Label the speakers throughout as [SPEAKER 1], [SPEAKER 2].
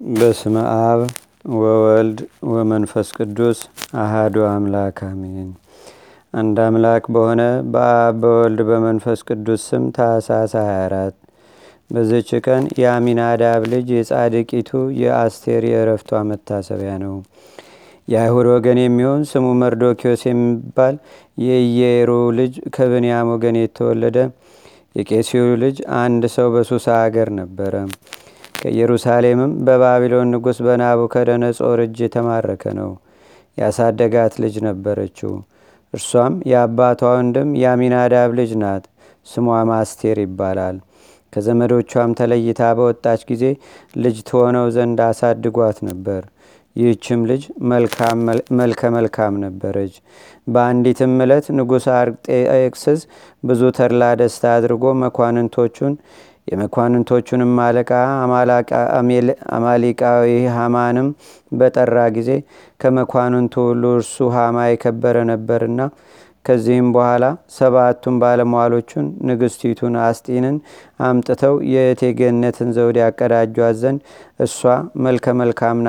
[SPEAKER 1] በስመ አብ ወወልድ ወመንፈስ ቅዱስ አሃዱ አምላክ አሜን። አንድ አምላክ በሆነ በአብ በወልድ በመንፈስ ቅዱስ ስም ታሳስ 24 በዝች ቀን የአሚናዳብ ልጅ የጻድቂቱ የአስቴር የእረፍቷ መታሰቢያ ነው። የአይሁድ ወገን የሚሆን ስሙ መርዶኪዎስ የሚባል የኢየሩ ልጅ ከብንያም ወገን የተወለደ የቄሲዩ ልጅ አንድ ሰው በሱሳ አገር ነበረ። ከኢየሩሳሌምም በባቢሎን ንጉሥ በናቡከደነጾር እጅ የተማረከ ነው። ያሳደጋት ልጅ ነበረችው። እርሷም የአባቷ ወንድም የአሚናዳብ ልጅ ናት። ስሟ ማስቴር ይባላል። ከዘመዶቿም ተለይታ በወጣች ጊዜ ልጅ ትሆነው ዘንድ አሳድጓት ነበር። ይህችም ልጅ መልከ መልካም ነበረች። በአንዲትም ዕለት ንጉሥ አርጤክስስ ብዙ ተድላ ደስታ አድርጎ መኳንንቶቹን የመኳንንቶቹንም አለቃ አማሊቃዊ ሃማንም በጠራ ጊዜ ከመኳንንቱ ሁሉ እርሱ ሃማ የከበረ ነበርና ከዚህም በኋላ ሰባቱን ባለሟሎቹን ንግስቲቱን አስጢንን አምጥተው የእቴጌነትን ዘውድ ያቀዳጇት ዘንድ እሷ መልከ መልካም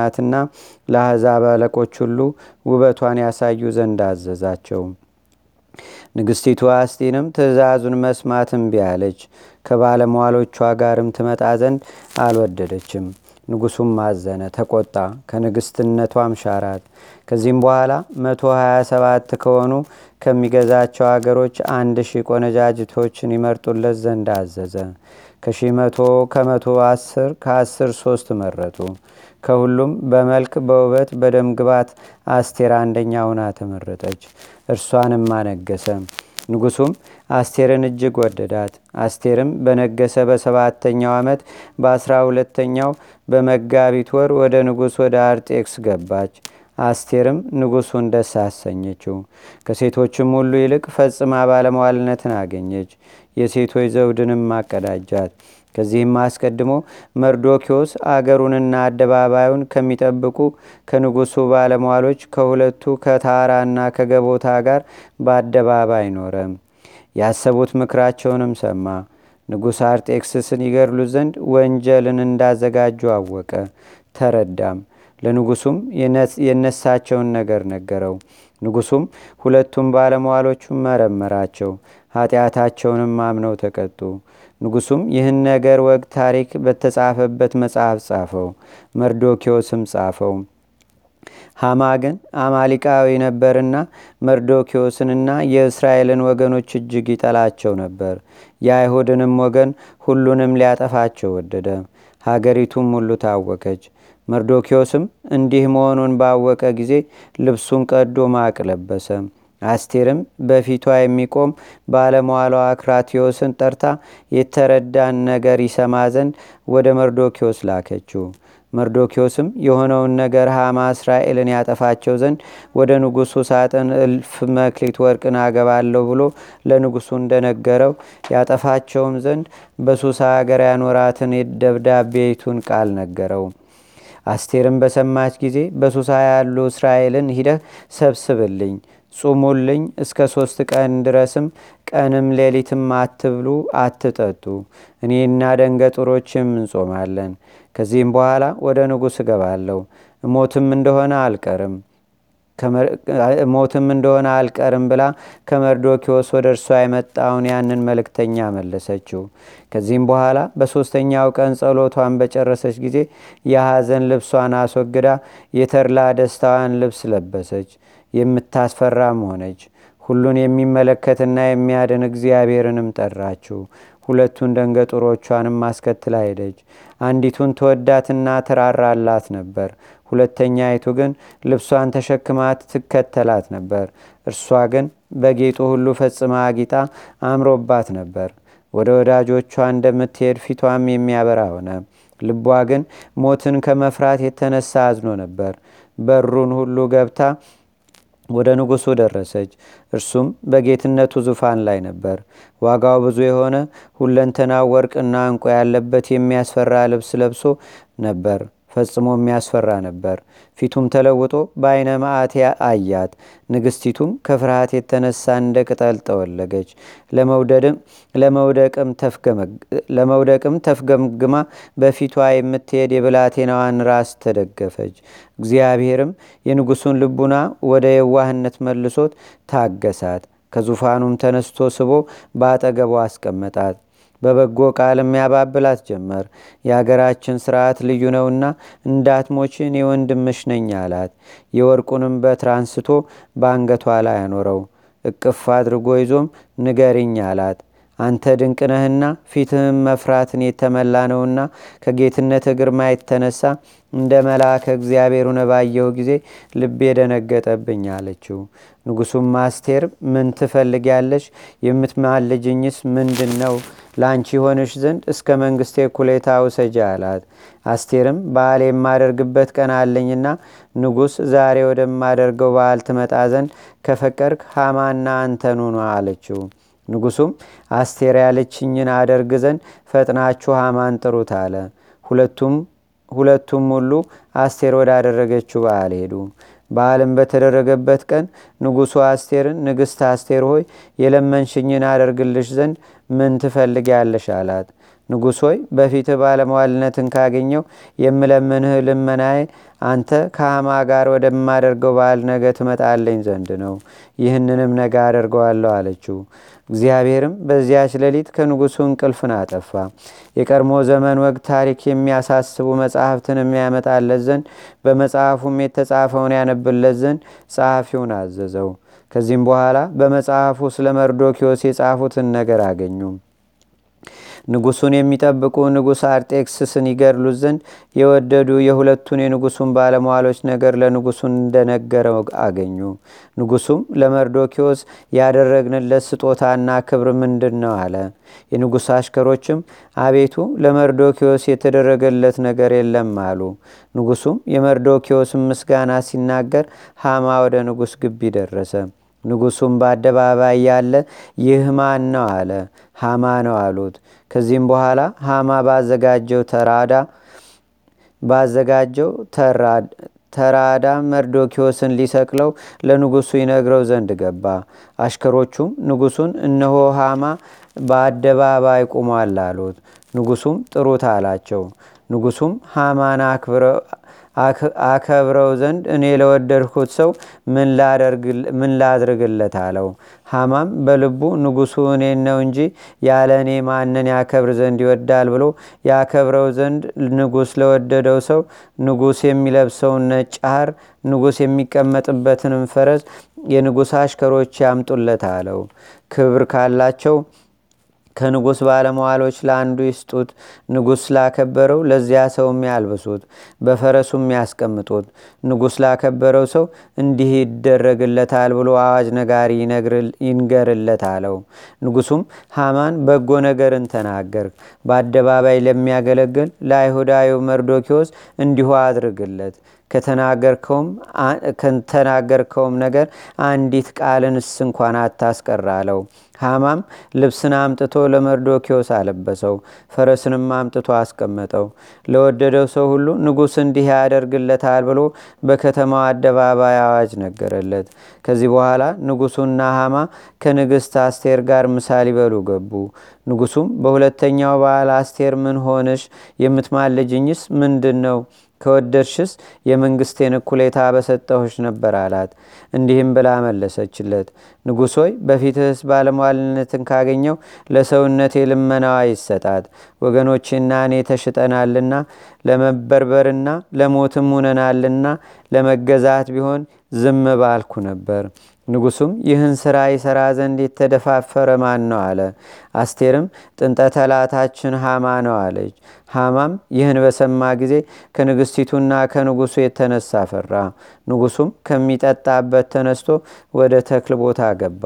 [SPEAKER 1] ለአሕዛብ አለቆች ሁሉ ውበቷን ያሳዩ ዘንድ አዘዛቸው። ንግስቲቱ አስጢንም ትእዛዙን መስማት እምቢ አለች። ከባለሟሎቿ ጋርም ትመጣ ዘንድ አልወደደችም። ንጉሱም አዘነ፣ ተቆጣ፣ ከንግስትነቷም ሻራት። ከዚህም በኋላ 127 ከሆኑ ከሚገዛቸው አገሮች አንድ ሺህ ቆነጃጅቶችን ይመርጡለት ዘንድ አዘዘ። ከሺህ መቶ ከመቶ አስር ከአስር ሶስት መረጡ። ከሁሉም በመልክ በውበት በደም ግባት አስቴር አንደኛ ሁና ተመረጠች። እርሷንም አነገሰ። ንጉሱም አስቴርን እጅግ ወደዳት። አስቴርም በነገሰ በሰባተኛው ዓመት በአስራ ሁለተኛው በመጋቢት ወር ወደ ንጉሥ ወደ አርጤክስ ገባች። አስቴርም ንጉሱን ደስ አሰኘችው። ከሴቶችም ሁሉ ይልቅ ፈጽማ ባለመዋልነትን አገኘች። የሴቶች ዘውድንም አቀዳጃት። ከዚህም አስቀድሞ መርዶኪዎስ አገሩንና አደባባዩን ከሚጠብቁ ከንጉሱ ባለሟሎች ከሁለቱ ከታራና ከገቦታ ጋር በአደባባይ ኖረ። ያሰቡት ምክራቸውንም ሰማ። ንጉሥ አርጤክስስን ይገድሉ ዘንድ ወንጀልን እንዳዘጋጁ አወቀ፣ ተረዳም። ለንጉሱም የነሳቸውን ነገር ነገረው። ንጉሱም ሁለቱም ባለሟሎቹን መረመራቸው፣ ኃጢአታቸውንም አምነው ተቀጡ። ንጉሱም ይህን ነገር ወግ ታሪክ በተጻፈበት መጽሐፍ ጻፈው፣ መርዶኪዎስም ጻፈው። ሃማ ግን አማሊቃዊ ነበርና መርዶኪዎስንና የእስራኤልን ወገኖች እጅግ ይጠላቸው ነበር። የአይሁድንም ወገን ሁሉንም ሊያጠፋቸው ወደደ። ሀገሪቱም ሁሉ ታወከች። መርዶኪዎስም እንዲህ መሆኑን ባወቀ ጊዜ ልብሱን ቀዶ ማቅ ለበሰ። አስቴርም በፊቷ የሚቆም ባለሟሏ አክራቲዮስን ጠርታ የተረዳን ነገር ይሰማ ዘንድ ወደ መርዶኪዎስ ላከችው። መርዶኪዎስም የሆነውን ነገር ሃማ እስራኤልን ያጠፋቸው ዘንድ ወደ ንጉሱ ሳጥን እልፍ መክሊት ወርቅን አገባለሁ ብሎ ለንጉሱ እንደነገረው ያጠፋቸውም ዘንድ በሱሳ ሀገር ያኖራትን የደብዳቤቱን ቃል ነገረው። አስቴርም በሰማች ጊዜ በሱሳ ያሉ እስራኤልን ሂደህ ሰብስብልኝ፣ ጹሙልኝ፣ እስከ ሶስት ቀን ድረስም ቀንም ሌሊትም አትብሉ አትጠጡ፣ እኔና ደንገጡሮችም እንጾማለን። ከዚህም በኋላ ወደ ንጉሥ እገባለሁ፣ ሞትም እንደሆነ አልቀርም ሞትም እንደሆነ አልቀርም ብላ ከመርዶኪዎስ ወደ እርሷ የመጣውን ያንን መልእክተኛ መለሰችው። ከዚህም በኋላ በሦስተኛው ቀን ጸሎቷን በጨረሰች ጊዜ የሐዘን ልብሷን አስወግዳ የተድላ ደስታዋን ልብስ ለበሰች። የምታስፈራም ሆነች። ሁሉን የሚመለከትና የሚያድን እግዚአብሔርንም ጠራችው። ሁለቱን ደንገጡሮቿንም አስከትላ ሄደች። አንዲቱን ተወዳትና ትራራላት ነበር። ሁለተኛይቱ ግን ልብሷን ተሸክማት ትከተላት ነበር። እርሷ ግን በጌጡ ሁሉ ፈጽማ አጊጣ አምሮባት ነበር። ወደ ወዳጆቿ እንደምትሄድ ፊቷም የሚያበራ ሆነ። ልቧ ግን ሞትን ከመፍራት የተነሳ አዝኖ ነበር። በሩን ሁሉ ገብታ ወደ ንጉሱ ደረሰች። እርሱም በጌትነቱ ዙፋን ላይ ነበር። ዋጋው ብዙ የሆነ ሁለንተና ወርቅና እንቁ ያለበት የሚያስፈራ ልብስ ለብሶ ነበር። ፈጽሞ የሚያስፈራ ነበር። ፊቱም ተለውጦ በአይነ ማዕት አያት። ንግስቲቱም ከፍርሃት የተነሳ እንደ ቅጠል ጠወለገች። ለመውደቅም ተፍገምግማ በፊቷ የምትሄድ የብላቴናዋን ራስ ተደገፈች። እግዚአብሔርም የንጉሱን ልቡና ወደ የዋህነት መልሶት ታገሳት። ከዙፋኑም ተነስቶ ስቦ በአጠገቧ አስቀመጣት። በበጎ ቃልም ያባብላት ጀመር። የአገራችን ስርዓት ልዩ ነውና እንዳትሞችን የወንድምሽ ነኝ አላት። የወርቁንም በትር በአንገቷ ላይ አኖረው። እቅፍ አድርጎ ይዞም ንገሪኝ አላት። አንተ ድንቅ ነህና ፊትህም መፍራትን የተመላ ነውና ከጌትነት ግርማ የተነሳ እንደ መልአከ እግዚአብሔር ሆነ ባየሁ ጊዜ ልቤ ደነገጠብኝ አለችው። ንጉሱም አስቴር ምን ትፈልጊያለሽ? የምትማልጅኝስ ምንድን ነው? ለአንቺ ሆንሽ ዘንድ እስከ መንግስቴ ኩሌታ ውሰጂ አላት። አስቴርም በዓል የማደርግበት ቀን አለኝና ንጉሥ ዛሬ ወደማደርገው በዓል ትመጣ ዘንድ ከፈቀድክ ሃማና አንተኑ አለችው። ንጉሱም አስቴር ያለችኝን አደርግ ዘንድ ፈጥናችሁ ሃማን ጥሩት አለ። ሁለቱም ሁሉ አስቴር ወዳደረገችው በዓል ሄዱ። በዓልም በተደረገበት ቀን ንጉሡ አስቴርን ንግሥት አስቴር ሆይ የለመንሽኝን አደርግልሽ ዘንድ ምን ትፈልጊያለሽ? አላት። ንጉሥ ሆይ በፊትህ ባለመዋልነትን ካገኘው የምለምንህ ልመናዬ አንተ ከሃማ ጋር ወደማደርገው በዓል ነገ ትመጣለኝ ዘንድ ነው። ይህንንም ነገ አደርገዋለሁ አለችው። እግዚአብሔርም በዚያች ሌሊት ከንጉሱ እንቅልፍን አጠፋ። የቀድሞ ዘመን ወግ ታሪክ የሚያሳስቡ መጽሐፍትን የሚያመጣለት ዘንድ በመጽሐፉም የተጻፈውን ያነብለት ዘንድ ጸሐፊውን አዘዘው። ከዚህም በኋላ በመጽሐፉ ስለ መርዶኪዎስ የጻፉትን ነገር አገኙ። ንጉሱን የሚጠብቁ ንጉሥ አርጤክስስን ይገድሉት ዘንድ የወደዱ የሁለቱን የንጉሱን ባለሟሎች ነገር ለንጉሱ እንደነገረው አገኙ። ንጉሱም ለመርዶኪዎስ ያደረግንለት ስጦታና ክብር ምንድን ነው አለ። የንጉሥ አሽከሮችም አቤቱ ለመርዶኪዎስ የተደረገለት ነገር የለም አሉ። ንጉሱም የመርዶኪዎስን ምስጋና ሲናገር ሃማ ወደ ንጉሥ ግቢ ደረሰ። ንጉሱም በአደባባይ ያለ ይህ ማን ነው አለ። ሃማ ነው አሉት። ከዚህም በኋላ ሃማ ባዘጋጀው ተራዳ ባዘጋጀው ተራዳ መርዶኪዎስን ሊሰቅለው ለንጉሱ ይነግረው ዘንድ ገባ። አሽከሮቹም ንጉሱን እነሆ ሃማ በአደባባይ ቁሟል አሉት። ንጉሱም ጥሩት አላቸው። ንጉሱም ሃማን አከብረው ዘንድ እኔ ለወደድኩት ሰው ምን ላድርግለት አለው። ሃማም በልቡ ንጉሱ እኔን ነው እንጂ ያለ እኔ ማንን ያከብር ዘንድ ይወዳል ብሎ ያከብረው ዘንድ ንጉስ ለወደደው ሰው ንጉስ የሚለብሰውን ነጭ ሐር ንጉስ የሚቀመጥበትንም ፈረስ የንጉሥ አሽከሮች ያምጡለት አለው። ክብር ካላቸው ከንጉሥ ባለመዋሎች ለአንዱ ይስጡት። ንጉሥ ላከበረው ለዚያ ሰውም ያልብሱት፣ በፈረሱም ያስቀምጡት። ንጉሥ ላከበረው ሰው እንዲህ ይደረግለታል ብሎ አዋጅ ነጋሪ ይንገርለት አለው። ንጉሱም ሃማን በጎ ነገርን ተናገር፣ በአደባባይ ለሚያገለግል ለአይሁዳዊ መርዶኪዎስ እንዲሁ አድርግለት ከተናገርከውም ነገር አንዲት ቃልንስ እንኳን አታስቀር አለው። ሃማም ልብስን አምጥቶ ለመርዶኪዎስ አለበሰው፣ ፈረስንም አምጥቶ አስቀመጠው። ለወደደው ሰው ሁሉ ንጉሥ እንዲህ ያደርግለታል ብሎ በከተማው አደባባይ አዋጅ ነገረለት። ከዚህ በኋላ ንጉሱና ሃማ ከንግሥት አስቴር ጋር ምሳ ሊበሉ ገቡ። ንጉሱም በሁለተኛው በዓል አስቴር ምን ሆንሽ? የምትማልጅኝስ ምንድን ነው? ከወደድሽስ የመንግስቴን እኩሌታ በሰጠሁሽ ነበር አላት። እንዲህም ብላ መለሰችለት፣ ንጉሥ ሆይ በፊትህስ ባለሟልነትን ካገኘው ለሰውነቴ ልመናዋ ይሰጣት። ወገኖቼና እኔ ተሽጠናልና ለመበርበርና ለሞትም ሁነናልና ለመገዛት ቢሆን ዝም ባልኩ ነበር። ንጉሱም ይህን ሥራ ይሠራ ዘንድ የተደፋፈረ ማን ነው አለ። አስቴርም ጥንጠ ተላታችን ሃማ ነው አለች። ሃማም ይህን በሰማ ጊዜ ከንግስቲቱና ከንጉሱ የተነሳ ፈራ። ንጉሱም ከሚጠጣበት ተነስቶ ወደ ተክል ቦታ ገባ።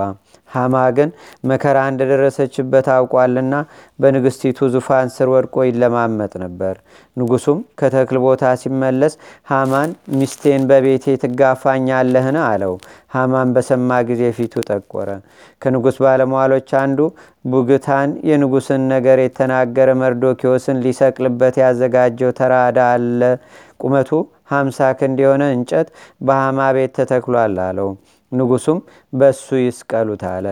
[SPEAKER 1] ሃማ ግን መከራ እንደደረሰችበት አውቋልና በንግስቲቱ ዙፋን ስር ወድቆ ይለማመጥ ነበር። ንጉሱም ከተክል ቦታ ሲመለስ ሃማን ሚስቴን በቤቴ ትጋፋኛለህን? አለው። ሃማን በሰማ ጊዜ ፊቱ ጠቆረ። ከንጉሥ ባለሟሎች አንዱ ቡግታን የንጉሥን ነገር የተናገረ መርዶኪዎስን ሊሰቅልበት ያዘጋጀው ተራዳ አለ። ቁመቱ ሀምሳ ክንድ የሆነ እንጨት በሐማ ቤት ተተክሏል አለው። ንጉሱም በእሱ ይስቀሉት አለ።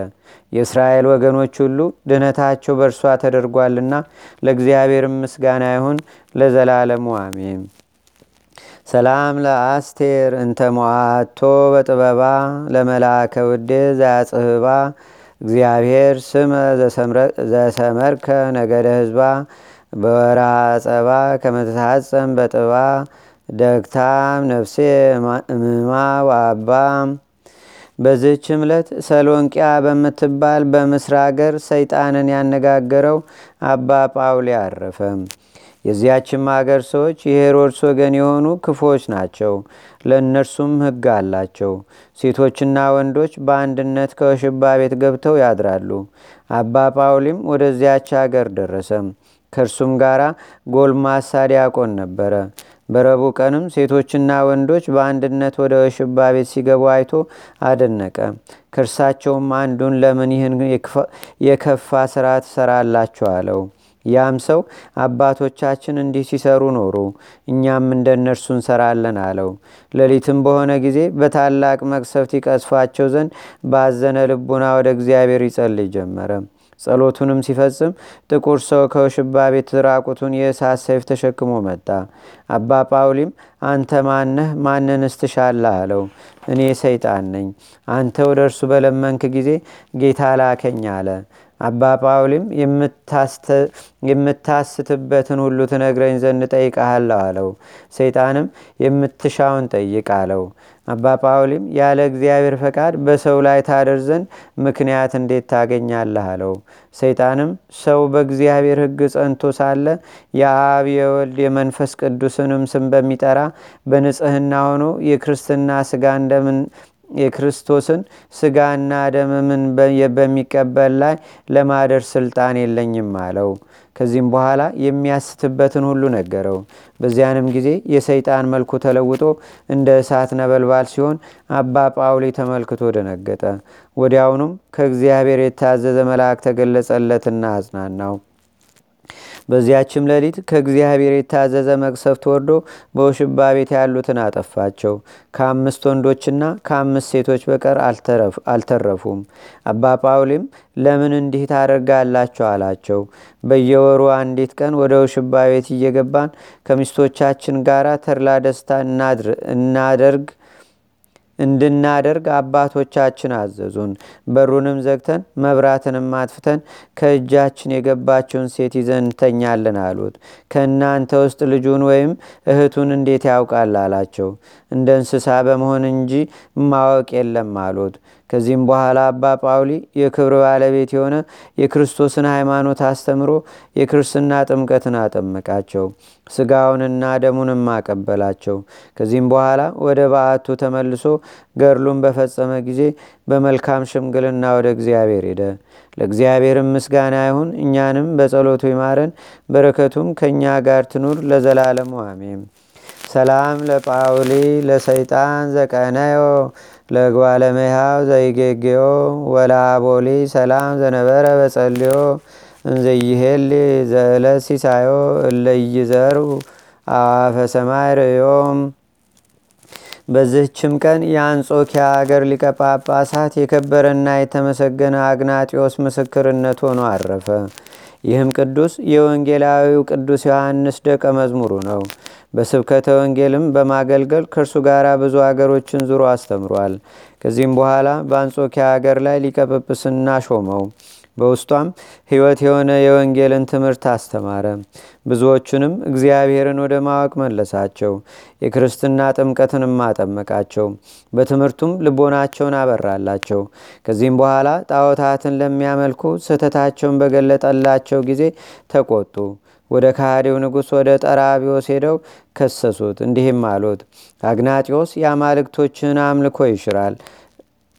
[SPEAKER 1] የእስራኤል ወገኖች ሁሉ ድህነታቸው በእርሷ ተደርጓልና ለእግዚአብሔር ምስጋና ይሁን ለዘላለሙ አሜን። ሰላም ለአስቴር እንተ ሞዓቶ በጥበባ ለመላከ ውዴ ዘያጽህባ እግዚአብሔር ስመ ዘሰመርከ ነገደ ህዝባ በወራ ጸባ ከመተሳጸም በጥባ ደግታም ነፍሴ ምማ ዋባ በዝች ዕለት ሰሎንቅያ በምትባል በምስር አገር ሰይጣንን ያነጋገረው አባ ጳውሊ አረፈ። የዚያችም አገር ሰዎች የሄሮድስ ወገን የሆኑ ክፎች ናቸው። ለእነርሱም ሕግ አላቸው። ሴቶችና ወንዶች በአንድነት ከወሽባ ቤት ገብተው ያድራሉ። አባ ጳውሊም ወደዚያች አገር ደረሰ። ከእርሱም ጋር ጎልማሳ ዲያቆን ነበረ። በረቡ ቀንም ሴቶችና ወንዶች በአንድነት ወደ ወሽባ ቤት ሲገቡ አይቶ አደነቀ። ከእርሳቸውም አንዱን ለምን ይህን የከፋ ስራ ትሰራላችሁ? አለው። ያም ሰው አባቶቻችን እንዲህ ሲሰሩ ኖሩ፣ እኛም እንደ እነርሱ እንሰራለን አለው። ሌሊትም በሆነ ጊዜ በታላቅ መቅሰፍት ይቀስፋቸው ዘንድ ባዘነ ልቡና ወደ እግዚአብሔር ይጸልይ ጀመረ። ጸሎቱንም ሲፈጽም ጥቁር ሰው ከውሽባ ቤት ራቁቱን የእሳት ሰይፍ ተሸክሞ መጣ። አባ ጳውሊም አንተ ማነህ? ማንንስ ትሻለህ? አለው። እኔ ሰይጣን ነኝ። አንተ ወደ እርሱ በለመንክ ጊዜ ጌታ ላከኝ አለ። አባ ጳውሊም የምታስትበትን ሁሉ ትነግረኝ ዘንድ ጠይቀሃለሁ አለው። ሰይጣንም የምትሻውን ጠይቅ አለው። አባ ጳውሊም ያለ እግዚአብሔር ፈቃድ በሰው ላይ ታደር ዘንድ ምክንያት እንዴት ታገኛለህ? አለው። ሰይጣንም ሰው በእግዚአብሔር ሕግ ጸንቶ ሳለ የአብ የወልድ የመንፈስ ቅዱስንም ስም በሚጠራ በንጽህና ሆኖ የክርስትና ስጋ የክርስቶስን ስጋና ደምምን በሚቀበል ላይ ለማደር ስልጣን የለኝም አለው። ከዚህም በኋላ የሚያስትበትን ሁሉ ነገረው። በዚያንም ጊዜ የሰይጣን መልኩ ተለውጦ እንደ እሳት ነበልባል ሲሆን አባ ጳውሊ ተመልክቶ ደነገጠ። ወዲያውኑም ከእግዚአብሔር የታዘዘ መልአክ ተገለጸለትና አጽናናው። በዚያችም ሌሊት ከእግዚአብሔር የታዘዘ መቅሰፍት ወርዶ በውሽባ ቤት ያሉትን አጠፋቸው። ከአምስት ወንዶችና ከአምስት ሴቶች በቀር አልተረፉም። አባ ጳውሊም ለምን እንዲህ ታደርጋላቸው? አላቸው። በየወሩ አንዲት ቀን ወደ ውሽባ ቤት እየገባን ከሚስቶቻችን ጋር ተድላ ደስታ እናደርግ እንድናደርግ አባቶቻችን አዘዙን። በሩንም ዘግተን መብራትንም አጥፍተን ከእጃችን የገባችውን ሴት ይዘን እንተኛለን አሉት። ከእናንተ ውስጥ ልጁን ወይም እህቱን እንዴት ያውቃል? አላቸው። እንደ እንስሳ በመሆን እንጂ ማወቅ የለም አሉት። ከዚህም በኋላ አባ ጳውሊ የክብር ባለቤት የሆነ የክርስቶስን ሃይማኖት አስተምሮ የክርስትና ጥምቀትን አጠመቃቸው። ስጋውንና ደሙንም አቀበላቸው። ከዚህም በኋላ ወደ በዓቱ ተመልሶ ገድሉን በፈጸመ ጊዜ በመልካም ሽምግልና ወደ እግዚአብሔር ሄደ። ለእግዚአብሔርም ምስጋና ይሁን። እኛንም በጸሎቱ ይማረን፣ በረከቱም ከእኛ ጋር ትኑር ለዘላለሙ አሜን። ሰላም ለጳውሊ ለሰይጣን ዘቀነዮ ለጓለመያው ዘይጌጌዮ ወላቦሊ ሰላም ዘነበረ በጸልዮ እንዘይሄሊ ዘዕለት ሲሳዮ እለይዘሩ አዋፈ ሰማይ ርዮም። በዚህችም ቀን የአንጾኪያ አገር ሊቀ ጳጳሳት የከበረና የተመሰገነ አግናጢዮስ ምስክርነት ሆኖ አረፈ። ይህም ቅዱስ የወንጌላዊው ቅዱስ ዮሐንስ ደቀ መዝሙሩ ነው። በስብከተ ወንጌልም በማገልገል ከእርሱ ጋር ብዙ አገሮችን ዙሮ አስተምሯል። ከዚህም በኋላ በአንጾኪያ አገር ላይ ሊቀ ጵጵስና ሾመው። በውስጧም ሕይወት የሆነ የወንጌልን ትምህርት አስተማረ። ብዙዎቹንም እግዚአብሔርን ወደ ማወቅ መለሳቸው። የክርስትና ጥምቀትንም አጠመቃቸው። በትምህርቱም ልቦናቸውን አበራላቸው። ከዚህም በኋላ ጣዖታትን ለሚያመልኩ ስህተታቸውን በገለጠላቸው ጊዜ ተቆጡ። ወደ ካህዴው ንጉሥ ወደ ጠራቢዎስ ሄደው ከሰሱት። እንዲህም አሉት፣ አግናጢዎስ የአማልክቶችን አምልኮ ይሽራል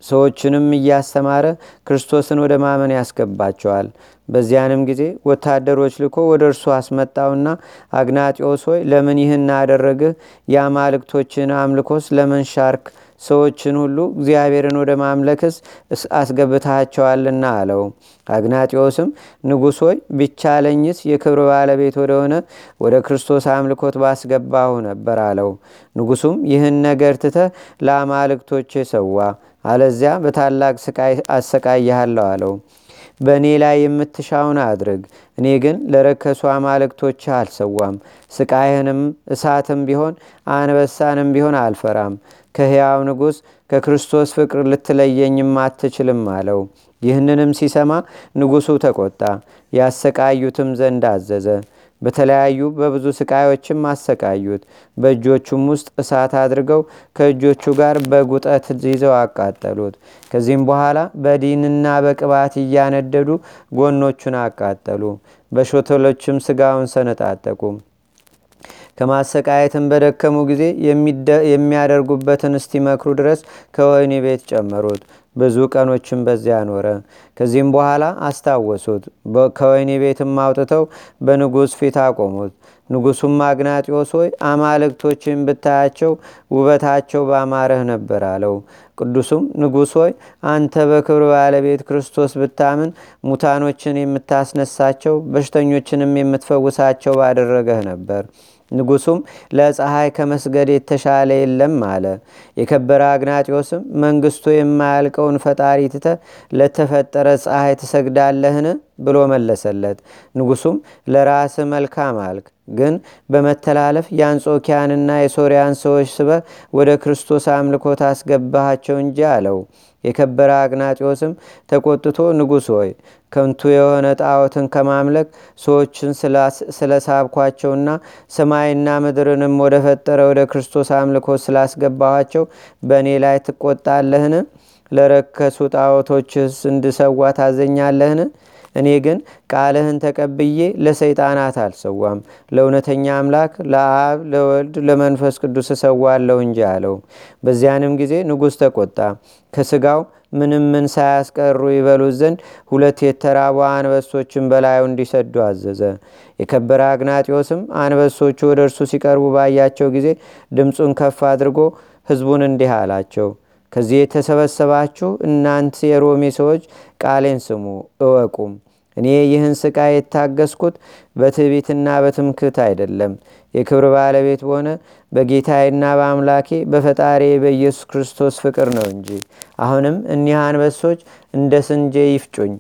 [SPEAKER 1] ሰዎችንም እያስተማረ ክርስቶስን ወደ ማመን ያስገባቸዋል። በዚያንም ጊዜ ወታደሮች ልኮ ወደ እርሱ አስመጣውና አግናጢዎስ ሆይ ለምን ይህን አደረግህ? የአማልክቶችን አምልኮስ ለምን ሻርክ? ሰዎችን ሁሉ እግዚአብሔርን ወደ ማምለክስ አስገብታቸዋልና አለው። አግናጢዎስም ንጉሥ ሆይ ቢቻለኝስ የክብር ባለቤት ወደሆነ ወደ ክርስቶስ አምልኮት ባስገባሁ ነበር አለው። ንጉሱም ይህን ነገር ትተ ለአማልክቶች ሰዋ፣ አለዚያ በታላቅ ስቃይ አሰቃይሃለሁ አለው። በእኔ ላይ የምትሻውን አድርግ፣ እኔ ግን ለረከሱ አማልክቶች አልሰዋም። ስቃይህንም እሳትም ቢሆን አንበሳንም ቢሆን አልፈራም። ከሕያው ንጉሥ ከክርስቶስ ፍቅር ልትለየኝም አትችልም አለው። ይህንንም ሲሰማ ንጉሡ ተቆጣ፣ ያሰቃዩትም ዘንድ አዘዘ። በተለያዩ በብዙ ስቃዮችም አሰቃዩት። በእጆቹም ውስጥ እሳት አድርገው ከእጆቹ ጋር በጉጠት ይዘው አቃጠሉት። ከዚህም በኋላ በዲንና በቅባት እያነደዱ ጎኖቹን አቃጠሉ። በሾተሎችም ስጋውን ሰነጣጠቁ። ከማሰቃየትም በደከሙ ጊዜ የሚያደርጉበትን እስቲመክሩ ድረስ ከወህኒ ቤት ጨመሩት። ብዙ ቀኖችም በዚያ ኖረ። ከዚህም በኋላ አስታወሱት። ከወህኒ ቤትም አውጥተው በንጉሥ ፊት አቆሙት። ንጉሱም አግናጢዎስ ሆይ አማልክቶችን ብታያቸው ውበታቸው ባማረህ ነበር አለው። ቅዱሱም ንጉሥ ሆይ አንተ በክብር ባለቤት ክርስቶስ ብታምን ሙታኖችን የምታስነሳቸው በሽተኞችንም የምትፈውሳቸው ባደረገህ ነበር። ንጉሱም ለፀሐይ ከመስገድ የተሻለ የለም አለ። የከበረ አግናጢዎስም መንግስቱ የማያልቀውን ፈጣሪ ትተ ለተፈጠረ ፀሐይ ትሰግዳለህን ብሎ መለሰለት። ንጉሱም ለራስ መልካም አልክ፣ ግን በመተላለፍ የአንጾኪያንና የሶርያን ሰዎች ስበ ወደ ክርስቶስ አምልኮ ታስገባሃቸው እንጂ አለው። የከበረ አግናጢዎስም ተቆጥቶ ንጉሥ ሆይ ከንቱ የሆነ ጣዖትን ከማምለክ ሰዎችን ስለሳብኳቸውና ሰማይና ምድርንም ወደ ፈጠረ ወደ ክርስቶስ አምልኮ ስላስገባኋቸው በእኔ ላይ ትቆጣለህን? ለረከሱ ጣዖቶችስ እንድሰዋ ታዘኛለህን? እኔ ግን ቃልህን ተቀብዬ ለሰይጣናት አልሰዋም፣ ለእውነተኛ አምላክ ለአብ ለወልድ ለመንፈስ ቅዱስ እሰዋለሁ እንጂ አለው። በዚያንም ጊዜ ንጉሥ ተቆጣ። ከስጋው ምንም ምን ሳያስቀሩ ይበሉት ዘንድ ሁለት የተራቡ አንበሶችን በላዩ እንዲሰዱ አዘዘ። የከበረ አግናጢዎስም አንበሶቹ ወደ እርሱ ሲቀርቡ ባያቸው ጊዜ ድምፁን ከፍ አድርጎ ሕዝቡን እንዲህ አላቸው። ከዚህ የተሰበሰባችሁ እናንት የሮሜ ሰዎች ቃሌን ስሙ እወቁም። እኔ ይህን ስቃይ የታገስኩት በትዕቢትና በትምክት አይደለም፣ የክብር ባለቤት በሆነ በጌታዬና በአምላኬ በፈጣሪ በኢየሱስ ክርስቶስ ፍቅር ነው እንጂ። አሁንም እኒህ አንበሶች እንደ ስንዴ ይፍጩኝ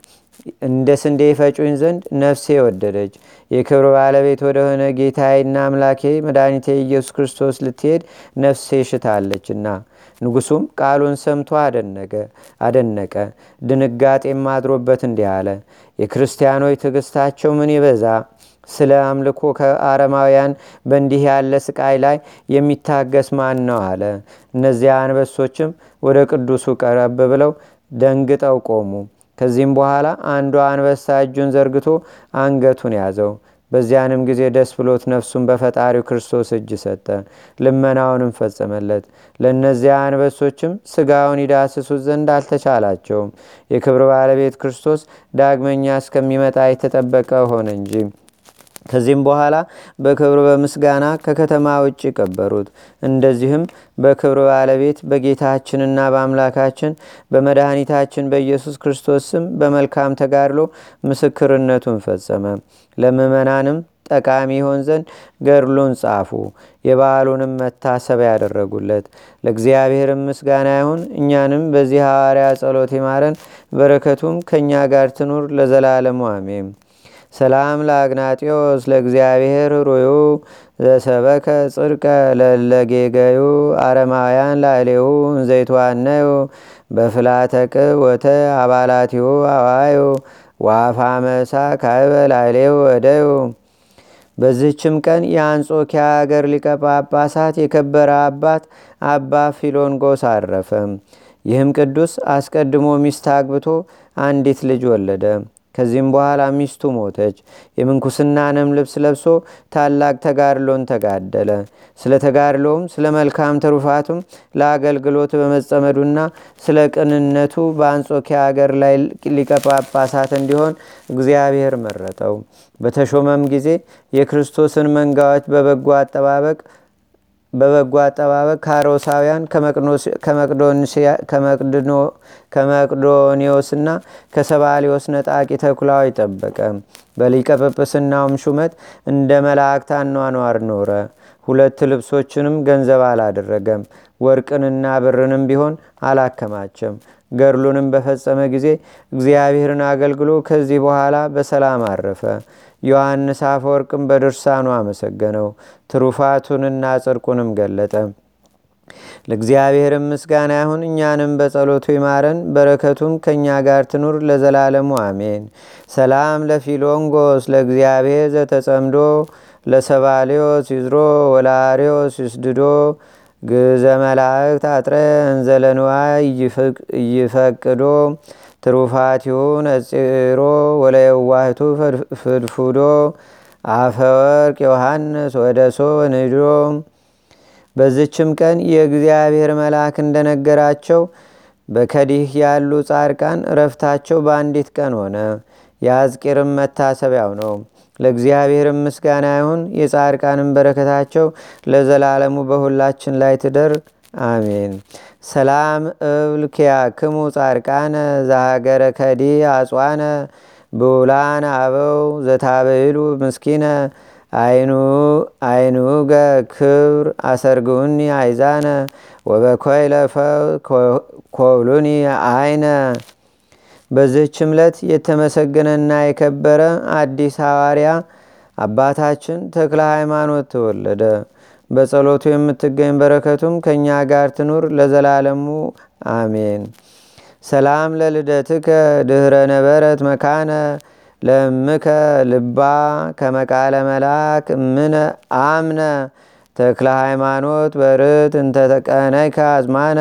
[SPEAKER 1] እንደ ስንዴ ይፈጩኝ ዘንድ ነፍሴ ወደደች። የክብር ባለቤት ወደሆነ ጌታዬና አምላኬ መድኃኒቴ ኢየሱስ ክርስቶስ ልትሄድ ነፍሴ ሽታለችና። ንጉሱም ቃሉን ሰምቶ አደነቀ ድንጋጤም አድሮበት እንዲህ አለ። የክርስቲያኖች ትዕግስታቸው ምን ይበዛ! ስለ አምልኮ ከአረማውያን በእንዲህ ያለ ስቃይ ላይ የሚታገስ ማን ነው አለ። እነዚያ አንበሶችም ወደ ቅዱሱ ቀረብ ብለው ደንግጠው ቆሙ። ከዚህም በኋላ አንዷ አንበሳ እጁን ዘርግቶ አንገቱን ያዘው። በዚያንም ጊዜ ደስ ብሎት ነፍሱን በፈጣሪው ክርስቶስ እጅ ሰጠ፣ ልመናውንም ፈጸመለት። ለእነዚያ አንበሶችም ስጋውን ይዳስሱት ዘንድ አልተቻላቸውም። የክብር ባለቤት ክርስቶስ ዳግመኛ እስከሚመጣ የተጠበቀ ሆነ እንጂ። ከዚህም በኋላ በክብር በምስጋና ከከተማ ውጭ ቀበሩት። እንደዚህም በክብር ባለቤት በጌታችንና በአምላካችን በመድኃኒታችን በኢየሱስ ክርስቶስ ስም በመልካም ተጋድሎ ምስክርነቱን ፈጸመ። ለምእመናንም ጠቃሚ ይሆን ዘንድ ገድሉን ጻፉ። የበዓሉንም መታሰቢያ ያደረጉለት። ለእግዚአብሔርም ምስጋና ይሁን። እኛንም በዚህ ሐዋርያ ጸሎት ይማረን፣ በረከቱም ከእኛ ጋር ትኑር ለዘላለሙ አሜን። ሰላም ለአግናጢዮስ ለእግዚአብሔር ሩዩ ዘሰበከ ጽድቀ ለለጌገዩ አረማውያን ላዕሌሁ እንዘይትዋነዩ በፍላተቅ ወተ አባላቲሁ አዋዩ ዋፋ መሳ ካይበ ወደዩ። በዚህችም ቀን የአንጾኪያ አገር ሊቀ ጳጳሳት የከበረ አባት አባ ፊሎንጎስ አረፈ። ይህም ቅዱስ አስቀድሞ ሚስት አግብቶ አንዲት ልጅ ወለደ። ከዚህም በኋላ ሚስቱ ሞተች። የምንኩስናንም ልብስ ለብሶ ታላቅ ተጋድሎን ተጋደለ። ስለ ተጋድሎም ስለ መልካም ትሩፋቱም ለአገልግሎት በመጸመዱና ስለ ቅንነቱ በአንጾኪያ አገር ላይ ሊቀ እንዲሆን እግዚአብሔር መረጠው። በተሾመም ጊዜ የክርስቶስን መንጋዎች በበጎ አጠባበቅ በበጎ አጠባበቅ ከአሮሳውያን ከመቅዶኒዎስና ከሰባሊዎስ ነጣቂ ተኩላዊ ጠበቀ። በሊቀ ጵጵስናውም ሹመት እንደ መላእክት አኗኗር ኖረ። ሁለት ልብሶችንም ገንዘብ አላደረገም። ወርቅንና ብርንም ቢሆን አላከማቸም። ገድሉንም በፈጸመ ጊዜ እግዚአብሔርን አገልግሎ ከዚህ በኋላ በሰላም አረፈ። ዮሐንስ አፈወርቅም በድርሳኑ አመሰገነው። ትሩፋቱንና ጽድቁንም ገለጠ። ለእግዚአብሔርም ምስጋና ይሁን። እኛንም በጸሎቱ ይማረን፣ በረከቱም ከእኛ ጋር ትኑር ለዘላለሙ አሜን። ሰላም ለፊሎንጎስ ለእግዚአብሔር ዘተጸምዶ ለሰባሌዎስ ይዝሮ ወላሪዎስ ይስድዶ ግዘ መላእክት አጥረ እንዘለንዋ ይፈቅዶ ትሩፋቲሁ ነጽሮ ወለየዋህቱ ፍድፉዶ አፈወርቅ ዮሐንስ ወደሶ ንዶ። በዝችም ቀን የእግዚአብሔር መልአክ እንደነገራቸው በከዲህ ያሉ ጻድቃን እረፍታቸው በአንዲት ቀን ሆነ። የአዝቂርም መታሰቢያው ነው። ለእግዚአብሔርም ምስጋና ይሁን። የጻድቃንም በረከታቸው ለዘላለሙ በሁላችን ላይ ትደር አሜን። ሰላም እብል ኪያክሙ ጻድቃነ ዘሃገረ ከዲ አጽዋነ ብውላን አበው ዘታበይሉ ምስኪነ አይኑገ ክብር አሰርግውኒ አይዛነ ወበኮይለ ኮብሉኒ አይነ። በዚህች ዕለት የተመሰገነና የከበረ አዲስ ሐዋርያ አባታችን ተክለ ሃይማኖት ተወለደ። በጸሎቱ የምትገኝ በረከቱም ከእኛ ጋር ትኑር ለዘላለሙ አሜን። ሰላም ለልደትከ ድኅረ ነበረት መካነ ለእምከ ልባ ከመቃለ መልአክ እምነ አምነ ተክለ ሃይማኖት በርት እንተተቀነይከ አዝማነ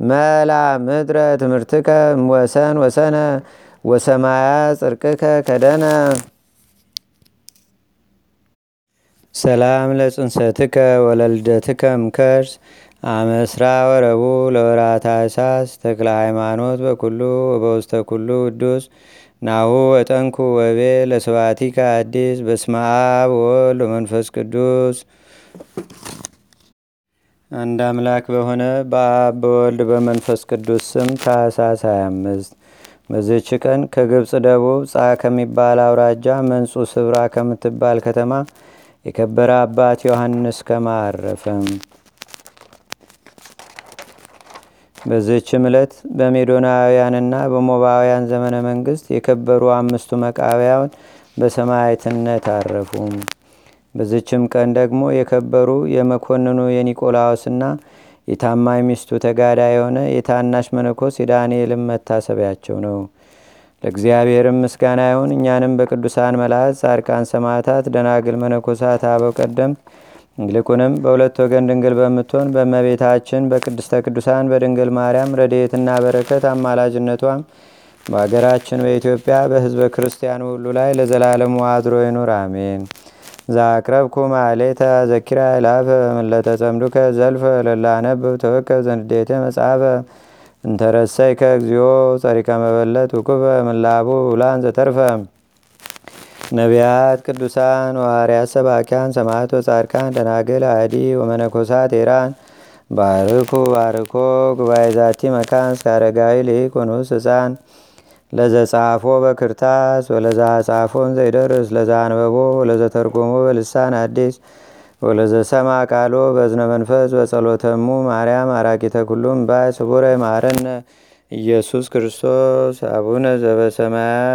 [SPEAKER 1] መላ ምድረ ትምህርትከ ወሰን ወሰነ ወሰማያ ጽርቅከ ከደነ ሰላም ለጽንሰትከ ወለልደትከ እምከርስ። አመስራ ወረቡ ለወራታ እሳስ ተክለ ሃይማኖት በኩሉ በውስተ ኩሉ ቅዱስ ናሁ ወጠንኩ ወቤ ለስባቲከ አዲስ። በስመ አብ ወወልድ ወመንፈስ ቅዱስ። አንድ አምላክ በሆነ በአብ በወልድ በመንፈስ ቅዱስ ስም ታኅሳስ 25 በዚች ቀን ከግብፅ ደቡብ ጻ ከሚባል አውራጃ መንጹ ስብራ ከምትባል ከተማ የከበረ አባት ዮሐንስ ከማ አረፈም። በዚህችም ዕለት በሜዶናውያንና በሞባውያን ዘመነ መንግስት የከበሩ አምስቱ መቃብያን በሰማዕትነት አረፉ። በዚችም ቀን ደግሞ የከበሩ የመኮንኑ የኒቆላዎስና የታማኝ ሚስቱ ተጋዳ የሆነ የታናሽ መነኮስ የዳንኤልም መታሰቢያቸው ነው። ለእግዚአብሔርም ምስጋና ይሁን። እኛንም በቅዱሳን መላእክት፣ ጻድቃን፣ ሰማዕታት፣ ደናግል፣ መነኮሳት፣ አበው ቀደምት ይልቁንም በሁለት ወገን ድንግል በምትሆን በእመቤታችን በቅድስተ ቅዱሳን በድንግል ማርያም ረድኤትና በረከት አማላጅነቷም በአገራችን በኢትዮጵያ በሕዝበ ክርስቲያኑ ሁሉ ላይ ለዘላለሙ አድሮ ይኑር፣ አሜን። ዛቅረብኩ ማሌተ ዘኪራ ይላፈ ምለተ ጸምዱከ ዘልፈ ለላነብብ ተወከብ ዘንዴተ መጽሐፈ እንተረሰይከ እግዚኦ ጸሪቀ መበለት ውኩበ ምላቡ ውላን ዘተርፈ። ነቢያት፣ ቅዱሳን፣ ዋርያት፣ ሰባኪያን፣ ሰማዕት ወጻድቃን፣ ደናግል፣ አዲ ወመነኮሳት ኤራን ባርኩ ባርኮ ጉባኤ ዛቲ መካን እስከ ሊቅ ወንኡስ ህፃን ለዘጻፎ በክርታስ ወለዛ ጻፎን ዘይደርስ ለዛ አንበቦ ወለዘተርጎሞ በልሳን አዲስ ወለዘሰማ ቃሎ በዝነ መንፈስ በጸሎተሙ ማርያም አራቂተ ኩሉም ባይ ስቡረ ማረነ ኢየሱስ ክርስቶስ አቡነ ዘበሰማያት